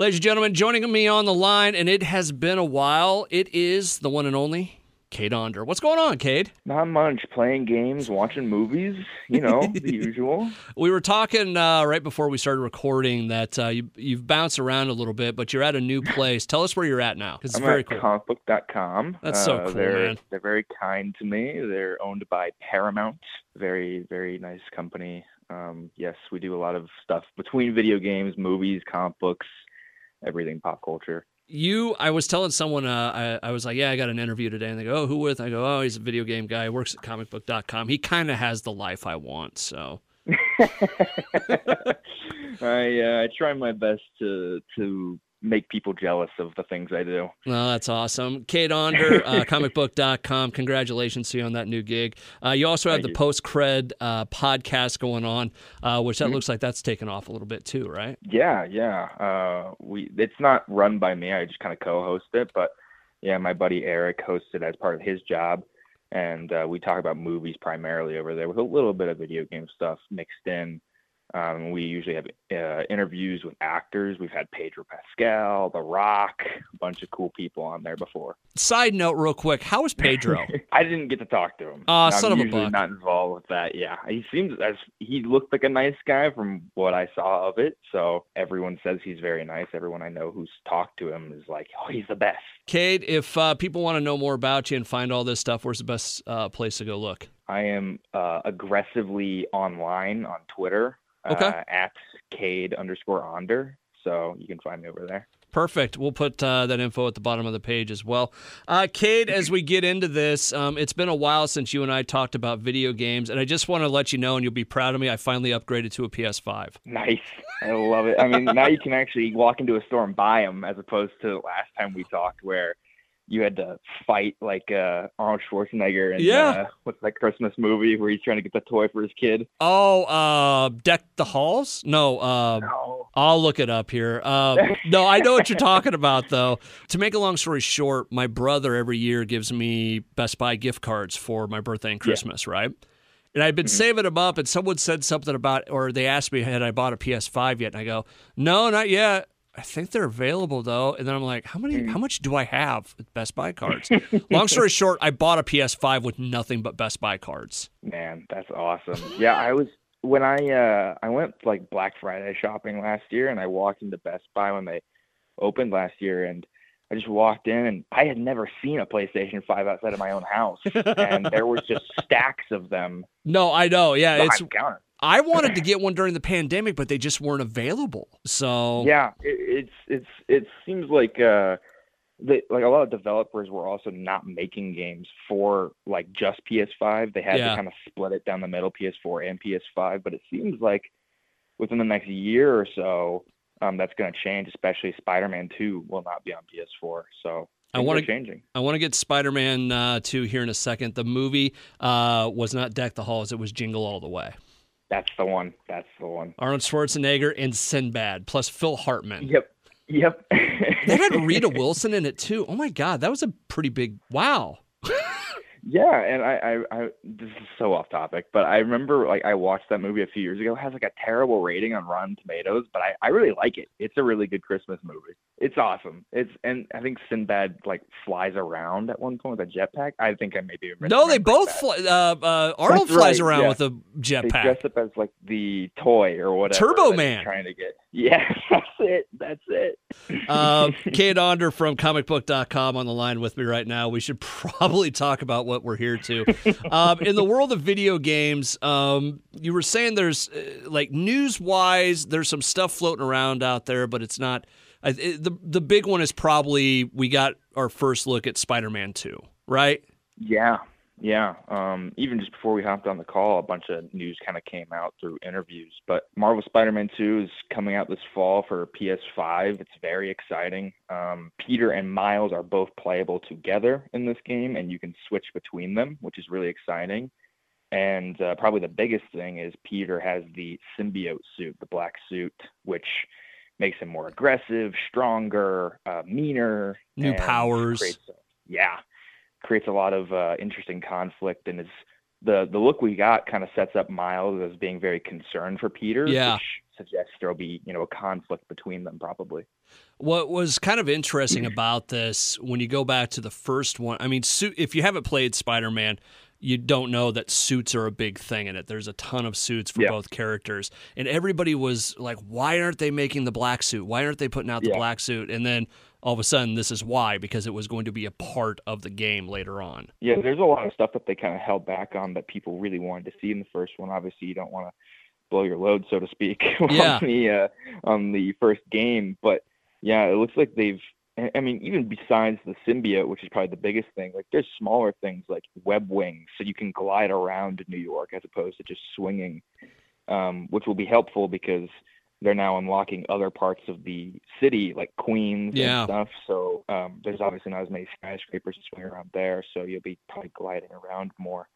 Ladies and gentlemen, joining me on the line, and it has been a while, it is the one and only Cade Onder. What's going on, Cade? Not much. Playing games, watching movies, you know, the usual. We were talking uh, right before we started recording that uh, you, you've bounced around a little bit, but you're at a new place. Tell us where you're at now. it's I'm very at cool. comicbook.com. That's so Uh, cool, they're, man. They're very kind to me. They're owned by Paramount. Very, very nice company. Um, yes, we do a lot of stuff between video games, movies, comic books, everything pop culture. You, I was telling someone, uh, I, I was like, yeah, I got an interview today. And they go, oh, who with? I go, oh, he's a video game guy. He works at comicbook.com. He kind of has the life I want. So I uh, I try my best to to make people jealous of the things I do. Well, that's awesome. Cade Onder, uh, comicbook.com. Congratulations to you on that new gig. Uh, you also have Thank the. Post Cred uh, podcast going on, uh, which that Mhm. looks like that's taken off a little bit too, right? Yeah, yeah. Uh, we it's not run by me. I just kind of co-host it, but yeah, my buddy Eric hosts it as part of his job, and uh, we talk about movies primarily over there with a little bit of video game stuff mixed in. Um, we usually have uh, interviews with actors. We've had Pedro Pascal, The Rock, a bunch of cool people on there before. Side note, real quick, how is Pedro? I didn't get to talk to him. Aw, I'm son of a buck. not involved with that. Yeah, he seems as he looked like a nice guy from what I saw of it. So everyone says he's very nice. Everyone I know who's talked to him is like, oh, he's the best. Cade, if uh, people want to know more about you and find all this stuff, where's the best uh, place to go look? I am uh, aggressively online on Twitter Okay. uh, at Cade underscore Onder. So you can find me over there. Perfect. We'll put uh, that info at the bottom of the page as well. Uh, Cade, as we get into this, um, it's been a while since you and I talked about video games, and I just want to let you know, and you'll be proud of me, I finally upgraded to a PS5. Nice. I love it. I mean, now you can actually walk into a store and buy them as opposed to last time we talked where you had to fight like uh, Arnold Schwarzenegger and Yeah. uh, what's that Christmas movie where he's trying to get the toy for his kid? Oh, uh, Deck the Halls? No, uh, No. I'll look it up here. Um, no, I know what you're talking about, though. To make a long story short, my brother every year gives me Best Buy gift cards for my birthday and Christmas, right? And I'd been Mhm. saving them up, and someone said something about, or they asked me, had I bought a PS5 yet? And I go, no, not yet. I think they're available though. And then I'm like, how many? Mhm. How much do I have with Best Buy cards? long story short, I bought a PS5 with nothing but Best Buy cards. Man, that's awesome. Yeah, I was when I uh I went like Black Friday shopping last year and I walked into Best Buy when they opened last year and I just walked in and I had never seen a PlayStation 5 outside of my own house and there was just stacks of them No, I know. Yeah, it's. I wanted to get one during the pandemic, but they just weren't available. So Yeah, it, it's it's it seems like uh they, like a lot of developers were also not making games for like just PS5. They had Yeah. to kind of split it down the middle, PS4 and PS5. But it seems like within the next year or so, um, that's going to change. Especially Spider-Man 2 will not be on PS4. So I wanna- changing. I want to get Spider Man uh, 2 here in a second. The movie uh, was not Deck the Halls, it was Jingle All the Way. That's the one. That's the one. Arnold Schwarzenegger and Sinbad, plus Phil Hartman. Yep. Yep. They had Rita Wilson in it too. Oh my God, that was a pretty big wow. Yeah, and I, I, I, this is so off topic, but I remember like I watched that movie a few years ago. It has like a terrible rating on Rotten Tomatoes, but I, I really like it. It's a really good Christmas movie. It's awesome. It's and I think Sinbad like flies around at one point with a jetpack. I think I maybe No, they both fly. Uh, uh, Arnold That's flies right, around yeah. with a They jetpack. dress up as like the toy or whatever. Turbo Man. Trying to get. Yeah, that's it. That's it. Uh, Cade Onder from comicbook.com on the line with me right now. We should probably talk about what we're here to. Um, in the world of video games, um, you were saying there's uh, like news wise, there's some stuff floating around out there, but it's not. I, it, the the big one is probably we got our first look at Spider-Man 2, right? Yeah, yeah. Um, even just before we hopped on the call, a bunch of news kind of came out through interviews. But Marvel Spider-Man 2 is coming out this fall for PS5. It's very exciting. Um, Peter and Miles are both playable together in this game, and you can switch between them, which is really exciting. And uh, probably the biggest thing is Peter has the symbiote suit, the black suit, which makes him more aggressive, stronger, uh, meaner, New powers. creates- yeah, creates a lot of uh, interesting conflict, and is the the look we got kind of sets up Miles as being very concerned for Peter, Yeah. which suggests there'll be you know a conflict between them probably. What was kind of interesting about this when you go back to the first one, I mean, if you haven't played Spider Man, you don't know that suits are a big thing in it. There's a ton of suits for yeah. both characters. And everybody was like, why aren't they making the black suit? Why aren't they putting out the yeah. black suit? And then all of a sudden, this is why, because it was going to be a part of the game later on. Yeah, there's a lot of stuff that they kind of held back on that people really wanted to see in the first one. Obviously, you don't want to blow your load, so to speak, yeah. on the uh, on the first game. But yeah, it looks like they've I mean, even besides the symbiote, which is probably the biggest thing, like there's smaller things like web wings, so you can glide around in New York as opposed to just swinging, um, which will be helpful because they're now unlocking other parts of the city, like Queens yeah. and stuff. So um, there's obviously not as many skyscrapers to swing around there, so you'll be probably gliding around more.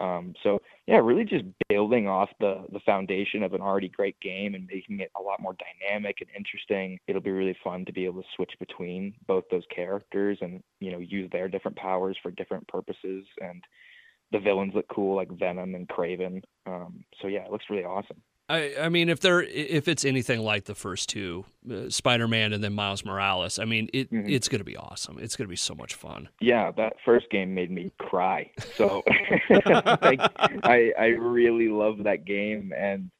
Um, so yeah, really just building off the the foundation of an already great game and making it a lot more dynamic and interesting. It'll be really fun to be able to switch between both those characters and you know use their different powers for different purposes. And the villains look cool, like Venom and Kraven. Um, so yeah, it looks really awesome. I, I mean, if they're if it's anything like the first two, uh, Spider Man and then Miles Morales, I mean, it mm-hmm. it's going to be awesome. It's going to be so much fun. Yeah, that first game made me cry. So, like, I I really love that game, and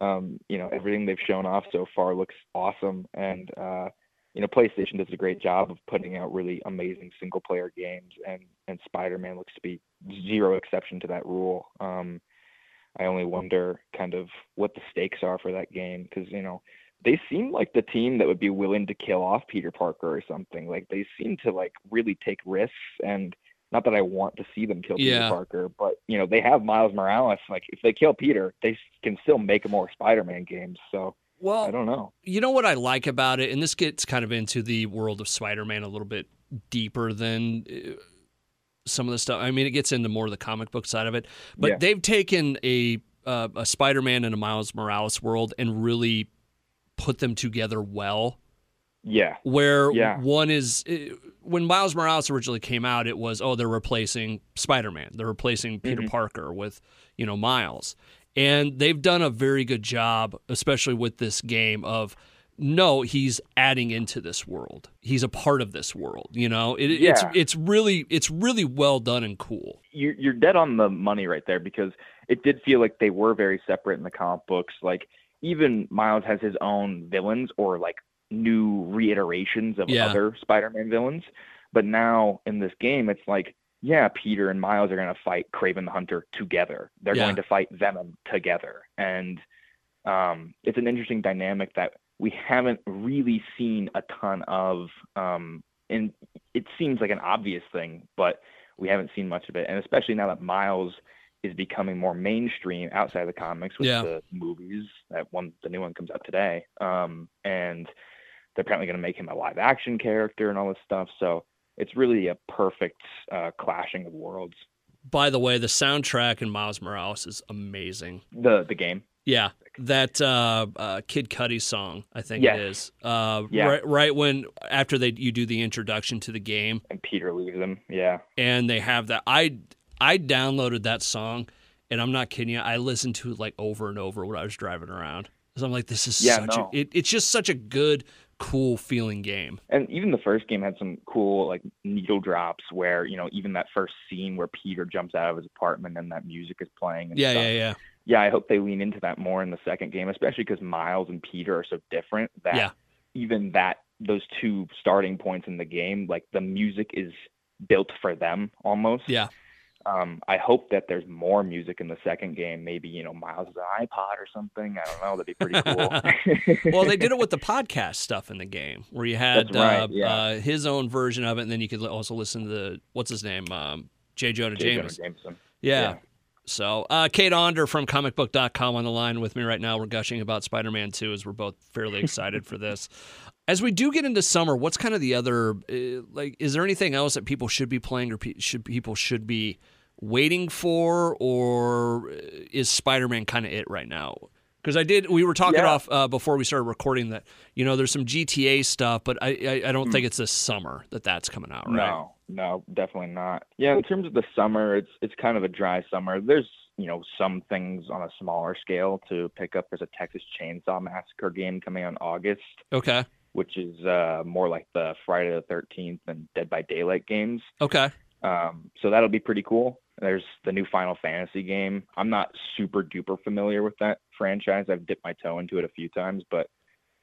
um, you know, everything they've shown off so far looks awesome, and uh, you know, PlayStation does a great job of putting out really amazing single player games, and and Spider Man looks to be zero exception to that rule. Um, I only wonder kind of what the stakes are for that game because you know they seem like the team that would be willing to kill off Peter Parker or something. Like they seem to like really take risks and not that I want to see them kill yeah. Peter Parker, but you know they have Miles Morales. Like if they kill Peter, they can still make more Spider-Man games. So well, I don't know. You know what I like about it, and this gets kind of into the world of Spider-Man a little bit deeper than uh, some of the stuff. I mean, it gets into more of the comic book side of it, but yeah. they've taken a uh, a Spider-Man and a Miles Morales world and really put them together well. Yeah. Where yeah. one is uh, when Miles Morales originally came out, it was oh they're replacing Spider-Man, they're replacing Peter mm-hmm. Parker with you know Miles, and they've done a very good job, especially with this game of no, he's adding into this world. He's a part of this world. You know, it, yeah. it's it's really it's really well done and cool. You're you're dead on the money right there because it did feel like they were very separate in the comic books. Like even Miles has his own villains or like new reiterations of yeah. other Spider-Man villains, but now in this game, it's like yeah, Peter and Miles are going to fight Kraven the Hunter together. They're yeah. going to fight Venom together, and um, it's an interesting dynamic that we haven't really seen a ton of. Um, and it seems like an obvious thing, but we haven't seen much of it. And especially now that Miles is becoming more mainstream outside of the comics with yeah. the movies. That one, the new one comes out today, um, and they're apparently going to make him a live action character and all this stuff. So it's really a perfect uh, clashing of worlds. By the way, the soundtrack in Miles Morales is amazing. The the game. Yeah, that uh, uh, Kid Cudi song, I think yes. it is. Uh, yeah. Right, right when after they you do the introduction to the game, and Peter leaves them. Yeah, and they have that. I I downloaded that song, and I'm not kidding you. I listened to it like over and over when I was driving around. So I'm like, this is yeah, such no. a. It, it's just such a good, cool feeling game. And even the first game had some cool like needle drops where you know even that first scene where Peter jumps out of his apartment and that music is playing. yeah, stuff. yeah, yeah yeah, I hope they lean into that more in the second game, especially because Miles and Peter are so different that yeah. even that those two starting points in the game, like the music is built for them almost. Yeah. Um, I hope that there's more music in the second game. Maybe you know Miles' is an iPod or something. I don't know. That'd be pretty cool. well, they did it with the podcast stuff in the game, where you had right, uh, yeah. uh, his own version of it, and then you could also listen to the what's his name, um, J. Jonah J. James. Jonah Jameson. Yeah. yeah. So, uh, Cade Onder from comicbook.com on the line with me right now. We're gushing about Spider Man 2 as we're both fairly excited for this. As we do get into summer, what's kind of the other, uh, like, is there anything else that people should be playing or pe- should people should be waiting for, or uh, is Spider Man kind of it right now? Because I did, we were talking yeah. off uh, before we started recording that you know there's some GTA stuff, but I I, I don't mm. think it's this summer that that's coming out, right? No, no, definitely not. Yeah, in terms of the summer, it's it's kind of a dry summer. There's you know some things on a smaller scale to pick up. There's a Texas Chainsaw Massacre game coming on August. Okay. Which is uh, more like the Friday the 13th and Dead by Daylight games. Okay. Um, so that'll be pretty cool. There's the new Final Fantasy game. I'm not super duper familiar with that franchise. I've dipped my toe into it a few times, but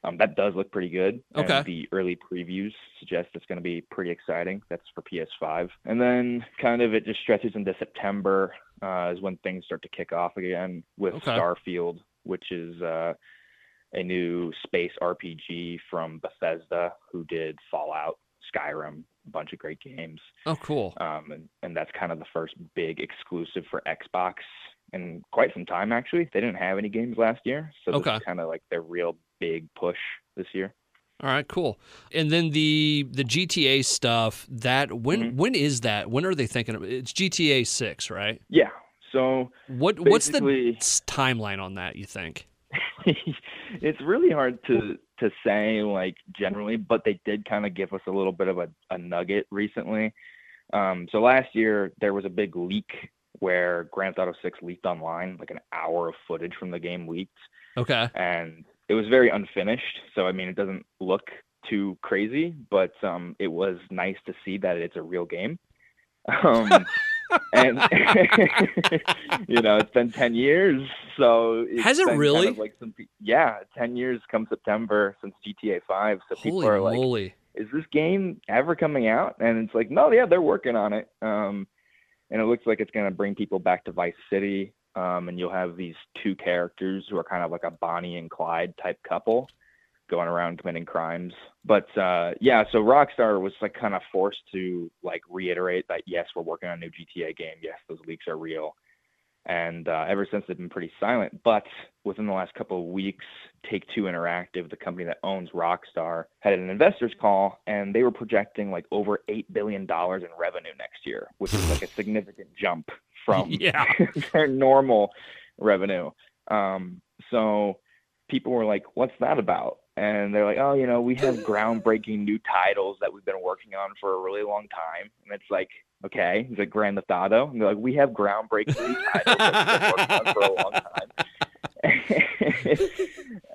um, that does look pretty good. Okay. And the early previews suggest it's going to be pretty exciting. That's for PS5. And then kind of it just stretches into September uh, is when things start to kick off again with Okay. Starfield, which is uh, a new space RPG from Bethesda, who did Fallout, Skyrim, a bunch of great games. Oh, cool. Um, and, and that's kind of the first big exclusive for Xbox in quite some time, actually. They didn't have any games last year, so this is kind of like their real big push this year. All right, cool. And then the the GTA stuff. That when Mhm. when is that? When are they thinking of It's GTA Six, right? Yeah. So What what's the timeline on that? You think? it's really hard to to say like generally, but they did kind of give us a little bit of a, a nugget recently. Um, so last year there was a big leak where Grand Theft Auto 6 leaked online, like an hour of footage from the game leaked. Okay. and it was very unfinished. So I mean, it doesn't look too crazy, but um, it was nice to see that it's a real game. Um, and you know, it's been ten years, so it's Has it been kind really? of like some, yeah, ten years come September since GTA Five. So people are like, moly! is this game ever coming out? And it's like, no, yeah, they're working on it. Um, and it looks like it's going to bring people back to Vice City. Um, and you'll have these two characters who are kind of like a Bonnie and Clyde type couple going around committing crimes. But uh, yeah, so Rockstar was like kind of forced to like reiterate that yes, we're working on a new GTA game. Yes, those leaks are real. And uh, ever since they've been pretty silent. But within the last couple of weeks, Take Two Interactive, the company that owns Rockstar, had an investors call, and they were projecting like over eight billion dollars in revenue next year, which is like a significant jump from Yeah. their normal revenue. Um, so people were like, "What's that about?" And they're like, "Oh, you know, we have groundbreaking new titles that we've been working on for a really long time." And it's like, "Okay," it's like Grand Theft Auto, and they're like, "We have groundbreaking new titles that we've been working on for a long time."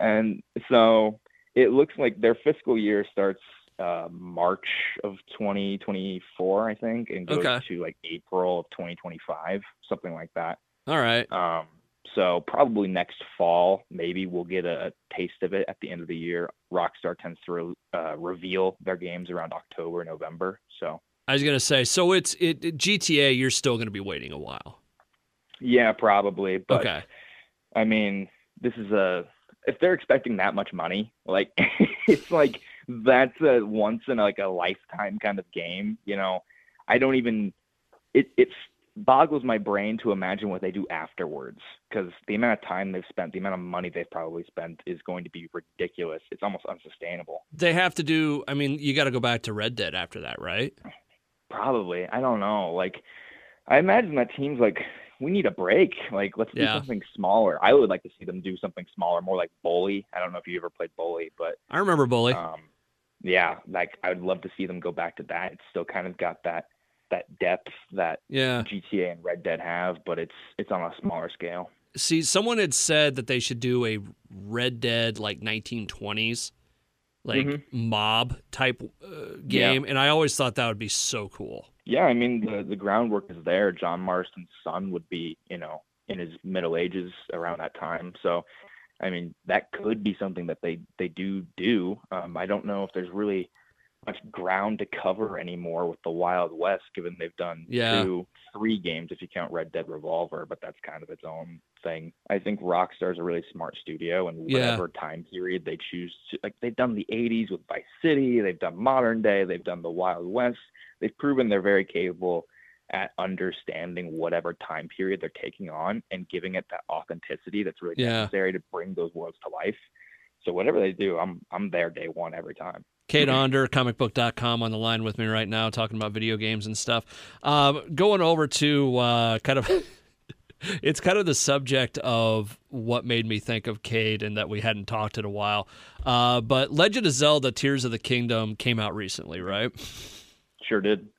and so it looks like their fiscal year starts uh, March of 2024, I think, and goes Okay. to like April of 2025, something like that. All right. Um, so probably next fall, maybe we'll get a, a taste of it at the end of the year. Rockstar tends to re- uh, reveal their games around October, November. So I was gonna say. So it's it, GTA. You're still gonna be waiting a while. yeah, probably. But okay. I mean, this is a if they're expecting that much money, like it's like that's a once in like a lifetime kind of game. You know, I don't even it it boggles my brain to imagine what they do afterwards because the amount of time they've spent, the amount of money they've probably spent is going to be ridiculous. It's almost unsustainable. They have to do. I mean, you got to go back to Red Dead after that, right? Probably. I don't know. Like, I imagine that team's like, we need a break. Like, let's do Yeah. something smaller. I would like to see them do something smaller, more like Bully. I don't know if you ever played Bully, but I remember Bully. um, yeah, like I would love to see them go back to that. It's still kind of got that that depth that yeah. GTA and Red Dead have, but it's it's on a smaller scale. See, someone had said that they should do a Red Dead like 1920s, like Mhm. mob type uh, game, and I always thought that would be so cool. Yeah, I mean the the groundwork is there. John Marston's son would be, you know, in his middle ages around that time. So, I mean, that could be something that they they do do. Um, I don't know if there's really much ground to cover anymore with the Wild West, given they've done Yeah. two, three games if you count Red Dead Revolver, but that's kind of its own thing. I think Rockstar's a really smart studio, and Yeah. whatever time period they choose to, like they've done the '80s with Vice City, they've done modern day, they've done the Wild West. They've proven they're very capable at understanding whatever time period they're taking on and giving it that authenticity that's really Yeah. necessary to bring those worlds to life. So whatever they do, I'm I'm there day one every time. Cade Onder, comicbook.com, on the line with me right now, talking about video games and stuff. Um, going over to uh, kind of, it's kind of the subject of what made me think of Cade and that we hadn't talked in a while. Uh, but Legend of Zelda: Tears of the Kingdom came out recently, right? Sure did.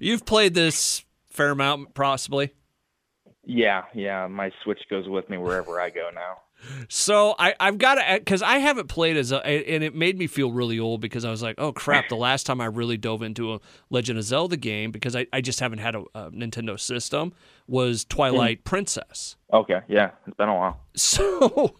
You've played this fair amount, possibly. Yeah, yeah. My Switch goes with me wherever I go now. So I, I've got to, because I haven't played as a, and it made me feel really old because I was like, oh crap, the last time I really dove into a Legend of Zelda game, because I, I just haven't had a, a Nintendo system, was Twilight mm. Princess. Okay, yeah, it's been a while. So,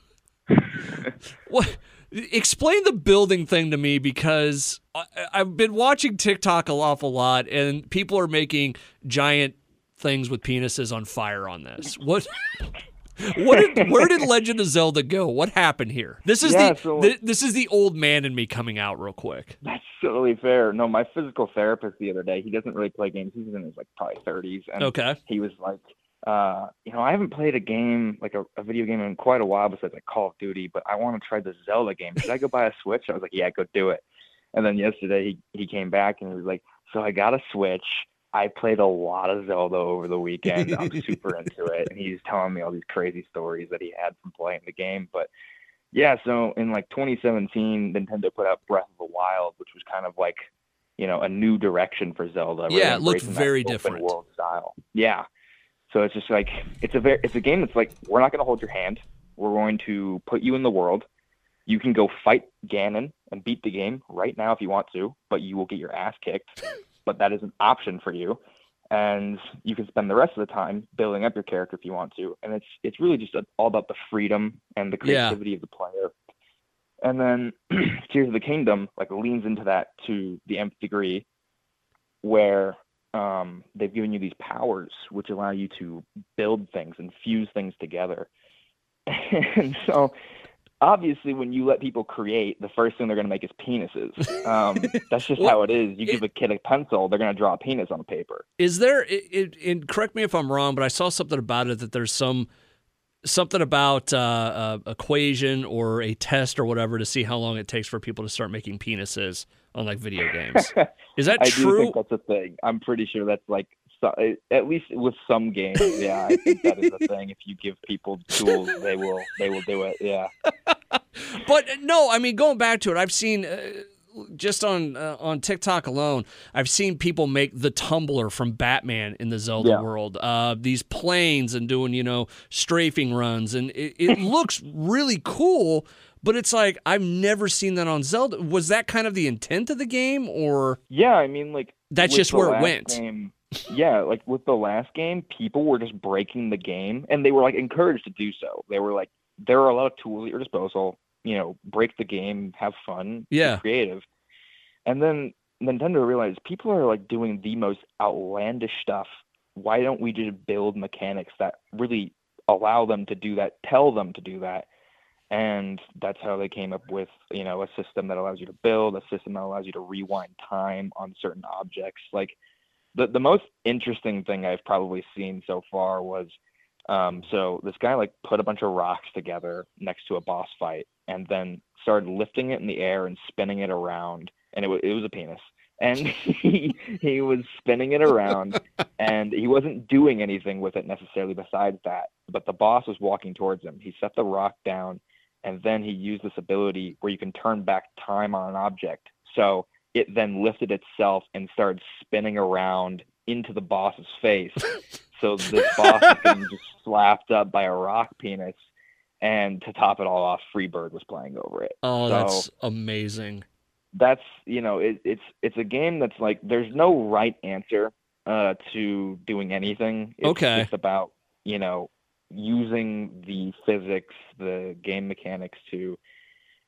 what? Explain the building thing to me because I, I've been watching TikTok an awful lot, and people are making giant things with penises on fire on this. What? what did, where did Legend of Zelda go? What happened here? This is yeah, the, so, the, this is the old man in me coming out real quick. That's totally fair. No, my physical therapist the other day, he doesn't really play games. He's in his like probably 30s, and okay. he was like, uh, you know, I haven't played a game like a, a, video game in quite a while besides like Call of Duty, but I want to try the Zelda game. Should I go buy a Switch? I was like, yeah, go do it. And then yesterday he he came back and he was like, so I got a Switch. I played a lot of Zelda over the weekend. I'm super into it, and he's telling me all these crazy stories that he had from playing the game. But yeah, so in like 2017, Nintendo put out Breath of the Wild, which was kind of like you know a new direction for Zelda. Yeah, it looked very different. World style. Yeah, so it's just like it's a very it's a game that's like we're not going to hold your hand. We're going to put you in the world. You can go fight Ganon and beat the game right now if you want to, but you will get your ass kicked but that is an option for you. And you can spend the rest of the time building up your character if you want to. And it's it's really just all about the freedom and the creativity yeah. of the player. And then Tears of the Kingdom like leans into that to the nth degree, where um, they've given you these powers which allow you to build things and fuse things together. and so obviously when you let people create the first thing they're going to make is penises. Um, that's just well, how it is. You it, give a kid a pencil they're going to draw a penis on paper. Is there it, it, correct me if i'm wrong but i saw something about it that there's some something about uh, a equation or a test or whatever to see how long it takes for people to start making penises on like video games is that I true do think that's a thing i'm pretty sure that's like at least with some games, yeah, I think that is a thing. If you give people tools, they will they will do it. Yeah. but no, I mean, going back to it, I've seen. Uh, just on uh, on TikTok alone, I've seen people make the tumbler from Batman in the Zelda yeah. world. Uh, these planes and doing you know strafing runs, and it, it looks really cool. But it's like I've never seen that on Zelda. Was that kind of the intent of the game, or yeah? I mean, like that's just where it went. Game, yeah, like with the last game, people were just breaking the game and they were like encouraged to do so. They were like, there are a lot of tools at your disposal. You know, break the game, have fun, yeah, creative. And then Nintendo realized people are like doing the most outlandish stuff. Why don't we just build mechanics that really allow them to do that, tell them to do that? And that's how they came up with, you know, a system that allows you to build, a system that allows you to rewind time on certain objects. Like the the most interesting thing I've probably seen so far was um, so this guy like put a bunch of rocks together next to a boss fight and then started lifting it in the air and spinning it around. And it was it was a penis. And he he was spinning it around and he wasn't doing anything with it necessarily besides that. But the boss was walking towards him. He set the rock down and then he used this ability where you can turn back time on an object so it then lifted itself and started spinning around into the boss's face. so this boss is getting just slapped up by a rock penis. And to top it all off, Freebird was playing over it. Oh, so that's amazing. That's you know, it, it's it's a game that's like there's no right answer uh, to doing anything. It's okay. It's about you know using the physics, the game mechanics to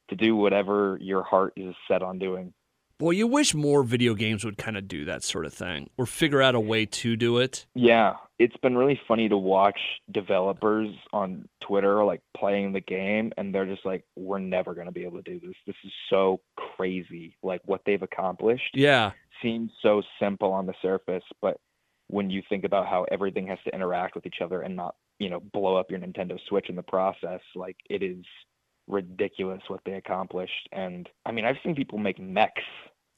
to do whatever your heart is set on doing. Well, you wish more video games would kind of do that sort of thing or figure out a way to do it. Yeah, it's been really funny to watch developers on Twitter like playing the game and they're just like we're never going to be able to do this. This is so crazy like what they've accomplished. Yeah. Seems so simple on the surface, but when you think about how everything has to interact with each other and not, you know, blow up your Nintendo Switch in the process, like it is ridiculous what they accomplished. And I mean, I've seen people make mechs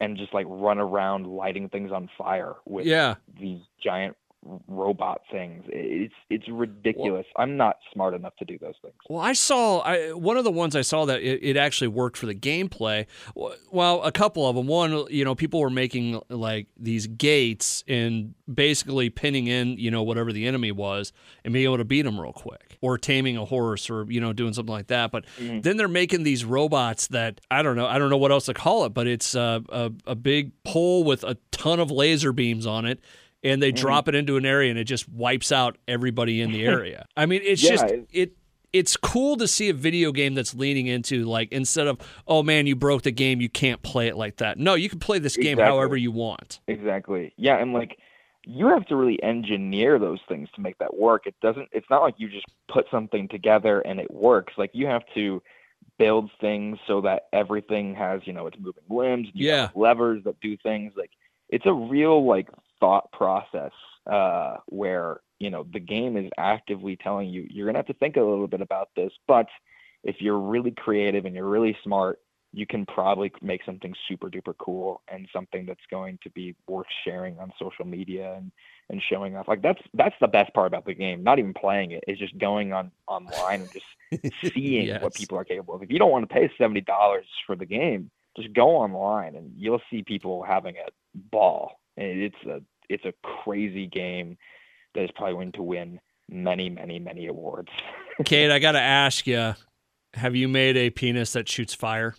and just like run around lighting things on fire with yeah. these giant robot things. It's it's ridiculous. Well, I'm not smart enough to do those things. Well, I saw I, one of the ones I saw that it, it, actually worked for the gameplay. Well, a couple of them. One, you know, people were making like these gates and basically pinning in, you know, whatever the enemy was and being able to beat them real quick, or taming a horse, or you know, doing something like that. But mm-hmm. then they're making these robots that I don't know. I don't know what else to call it, but it's uh, a a big pole with a ton of laser beams on it and they mm. drop it into an area and it just wipes out everybody in the area. I mean, it's yeah, just it it's cool to see a video game that's leaning into like instead of oh man you broke the game you can't play it like that. No, you can play this game however you want. Exactly. Yeah, and like you have to really engineer those things to make that work. It doesn't it's not like you just put something together and it works. Like you have to build things so that everything has, you know, it's moving limbs, yeah. levers that do things like it's a real like thought process uh, where you know the game is actively telling you you're gonna have to think a little bit about this, but if you're really creative and you're really smart, you can probably make something super duper cool and something that's going to be worth sharing on social media and and showing off. Like that's that's the best part about the game. Not even playing it is just going on online and just seeing yes. what people are capable of. If you don't want to pay seventy dollars for the game, just go online and you'll see people having a ball it's a it's a crazy game that is probably going to win many, many, many awards. Cade, I got to ask you: Have you made a penis that shoots fire?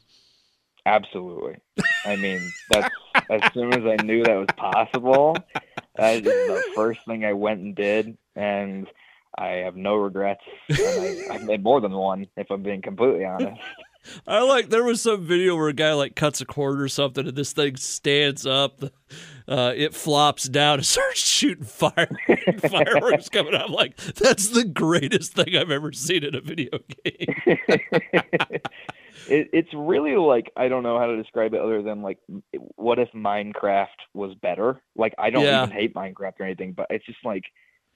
Absolutely. I mean, that's as soon as I knew that was possible, that is the first thing I went and did, and I have no regrets. I, I've made more than one, if I'm being completely honest. I like there was some video where a guy like cuts a cord or something, and this thing stands up, uh, it flops down and starts shooting fire, fireworks coming out. I'm like, that's the greatest thing I've ever seen in a video game. it, it's really like I don't know how to describe it other than like, what if Minecraft was better? Like I don't yeah. even hate Minecraft or anything, but it's just like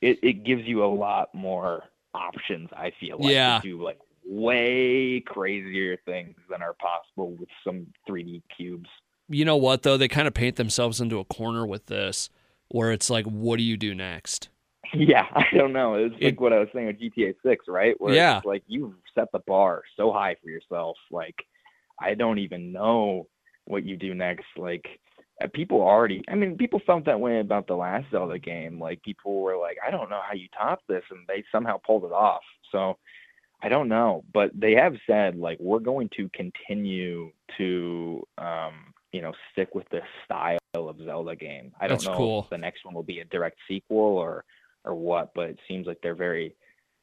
it, it gives you a lot more options. I feel like yeah. to do like way crazier things than are possible with some 3D cubes. You know what though? They kind of paint themselves into a corner with this, where it's like, what do you do next? Yeah, I don't know. It's it, like what I was saying with GTA 6, right? Where yeah. it's like you've set the bar so high for yourself. Like, I don't even know what you do next. Like, uh, people already, I mean, people felt that way about the last Zelda game. Like, people were like, I don't know how you top this, and they somehow pulled it off. So, I don't know, but they have said like we're going to continue to um, you know stick with this style of Zelda game. I don't That's know cool. if the next one will be a direct sequel or or what, but it seems like they're very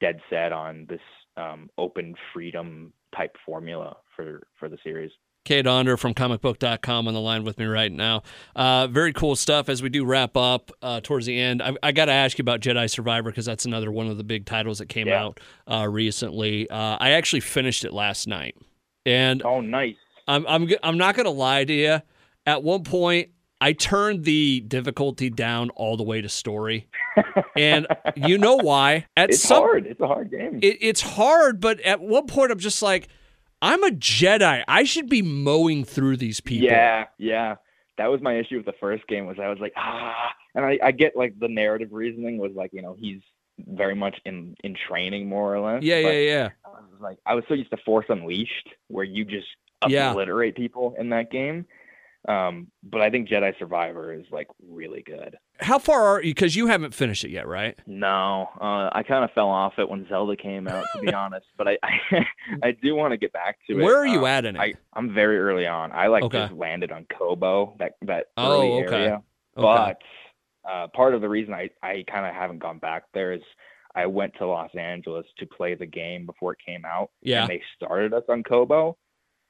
dead set on this um, open freedom type formula for for the series. Cade Onder from comicbook.com on the line with me right now. Uh, very cool stuff as we do wrap up uh, towards the end. I, I got to ask you about Jedi Survivor because that's another one of the big titles that came yeah. out uh, recently. Uh, I actually finished it last night. And oh, nice. I'm, I'm, I'm not going to lie to you. At one point, I turned the difficulty down all the way to story. and you know why? At it's some, hard. It's a hard game. It, it's hard, but at one point, I'm just like, I'm a Jedi. I should be mowing through these people. Yeah, yeah. That was my issue with the first game. Was I was like ah, and I, I get like the narrative reasoning was like you know he's very much in in training more or less. Yeah, yeah, yeah. I was like I was so used to Force Unleashed where you just obliterate yeah. people in that game. Um, but I think Jedi Survivor is like really good. How far are you? Because you haven't finished it yet, right? No, uh, I kind of fell off it when Zelda came out, to be honest. But I, I, I do want to get back to it. Where are you um, at in it? I, am very early on. I like okay. just landed on Koboh, that that oh, early okay. area. Okay. But uh, part of the reason I, I kind of haven't gone back there is I went to Los Angeles to play the game before it came out. Yeah. And they started us on Koboh,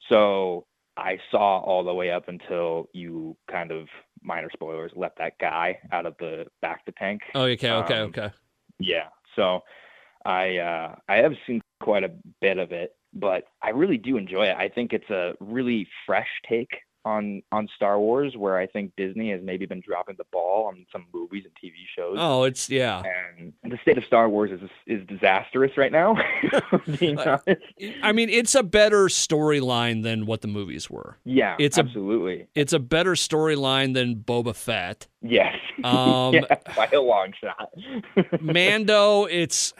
So I saw all the way up until you kind of minor spoilers let that guy out of the bacta tank. Oh, okay, okay, um, okay. Yeah. So I uh, I have seen quite a bit of it, but I really do enjoy it. I think it's a really fresh take on on Star Wars, where I think Disney has maybe been dropping the ball on some movies and TV shows. Oh, it's yeah. And the state of Star Wars is is disastrous right now. being honest. I mean, it's a better storyline than what the movies were. Yeah, It's a- absolutely. It's a better storyline than Boba Fett. yes. Um, yeah, by a long shot. Mando, it's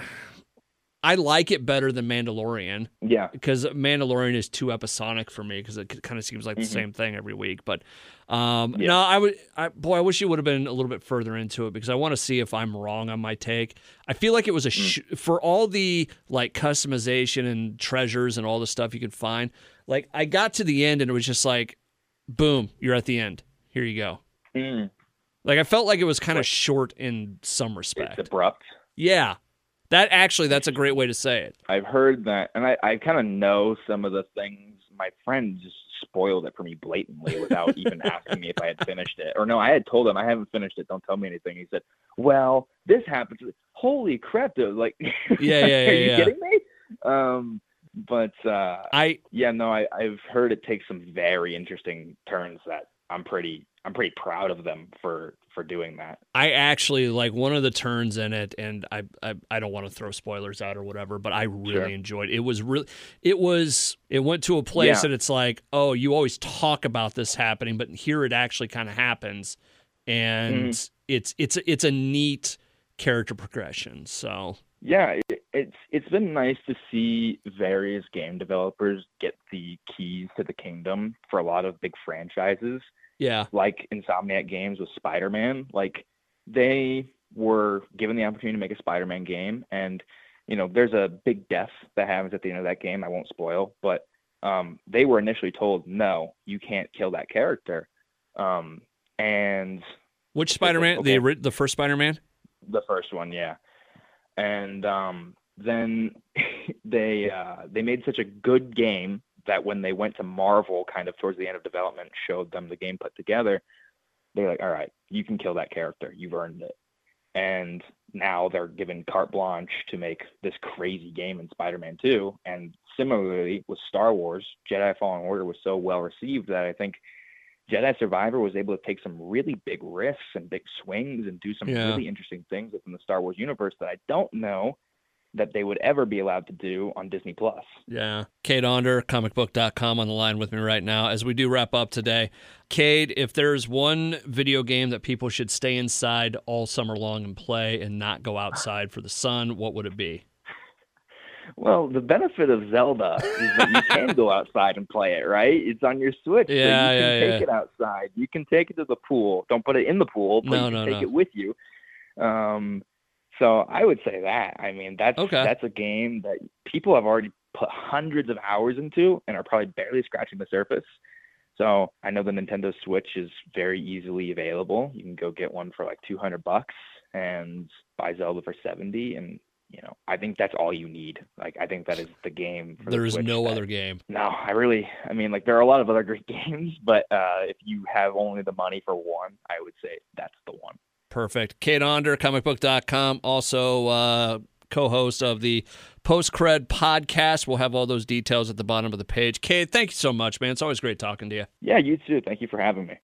I like it better than Mandalorian yeah. because Mandalorian is too episodic for me because it kind of seems like the Mhm. same thing every week. But um, Yeah. no, I would, I, boy, I wish you would have been a little bit further into it because I want to see if I'm wrong on my take. I feel like it was a Mm. for all the like customization and treasures and all the stuff you could find. Like I got to the end and it was just like, boom, you're at the end. Here you go. Mm, Like I felt like it was kind of short in some respect. it's abrupt. Yeah. That actually, that's a great way to say it. I've heard that, and I, I kind of know some of the things. My friend just spoiled it for me blatantly without even asking me if I had finished it. Or no, I had told him I haven't finished it. Don't tell me anything. He said, "Well, this happens." Holy crap! Dude. Like, Yeah, yeah, yeah, are you yeah. kidding me? Um, but uh, I yeah, no, I, I've heard it takes some very interesting turns that I'm pretty, I'm pretty proud of them for for doing that. I actually like one of the turns in it, and I I, I don't want to throw spoilers out or whatever, but I really Sure. enjoyed it. It was really, it was, it went to a place Yeah. that it's like, oh, you always talk about this happening, but here it actually kind of happens, and Mm-hmm. it's it's it's a neat character progression. So Yeah, it, it's it's been nice to see various game developers get the keys to the kingdom for a lot of big franchises, yeah, like Insomniac Games with Spider-Man. Like they were given the opportunity to make a Spider-Man game, and you know, there's a big death that happens at the end of that game. I won't spoil, but um, they were initially told, no, you can't kill that character. Um, and which Spider Man? okay. The the first Spider Man. the first one, yeah. And um, then they uh, they made such a good game that when they went to Marvel, kind of towards the end of development, showed them the game put together. They're like, "All right, you can kill that character. You've earned it." And now they're given carte blanche to make this crazy game in Spider-Man 2. And similarly with Star Wars, Jedi Fallen Order was so well received that I think Jedi Survivor was able to take some really big risks and big swings and do some Yeah. really interesting things within the Star Wars universe that I don't know that they would ever be allowed to do on Disney Plus. Yeah. Cade Onder, comicbook.com on the line with me right now as we do wrap up today. Cade, if there's one video game that people should stay inside all summer long and play and not go outside for the sun, what would it be? Well, the benefit of Zelda is that you can go outside and play it, right? It's on your Switch. so Yeah, you can yeah, take yeah. it outside. You can take it to the pool. Don't put it in the pool, but No, you can no, take no. it with you. Um so I would say that. I mean, that's Okay. that's a game that people have already put hundreds of hours into and are probably barely scratching the surface. So I know the Nintendo Switch is very easily available. You can go get one for like 200 bucks and buy Zelda for 70 and you know, I think that's all you need. Like, I think that is the game. For the There's Switch no that- other game. No, I really, I mean, like, there are a lot of other great games, but uh, if you have only the money for one, I would say that's the one. Perfect. Cade Onder, comicbook.com, also uh, co host of the Post Cred podcast. We'll have all those details at the bottom of the page. Cade, thank you so much, man. It's always great talking to you. Yeah, you too. Thank you for having me.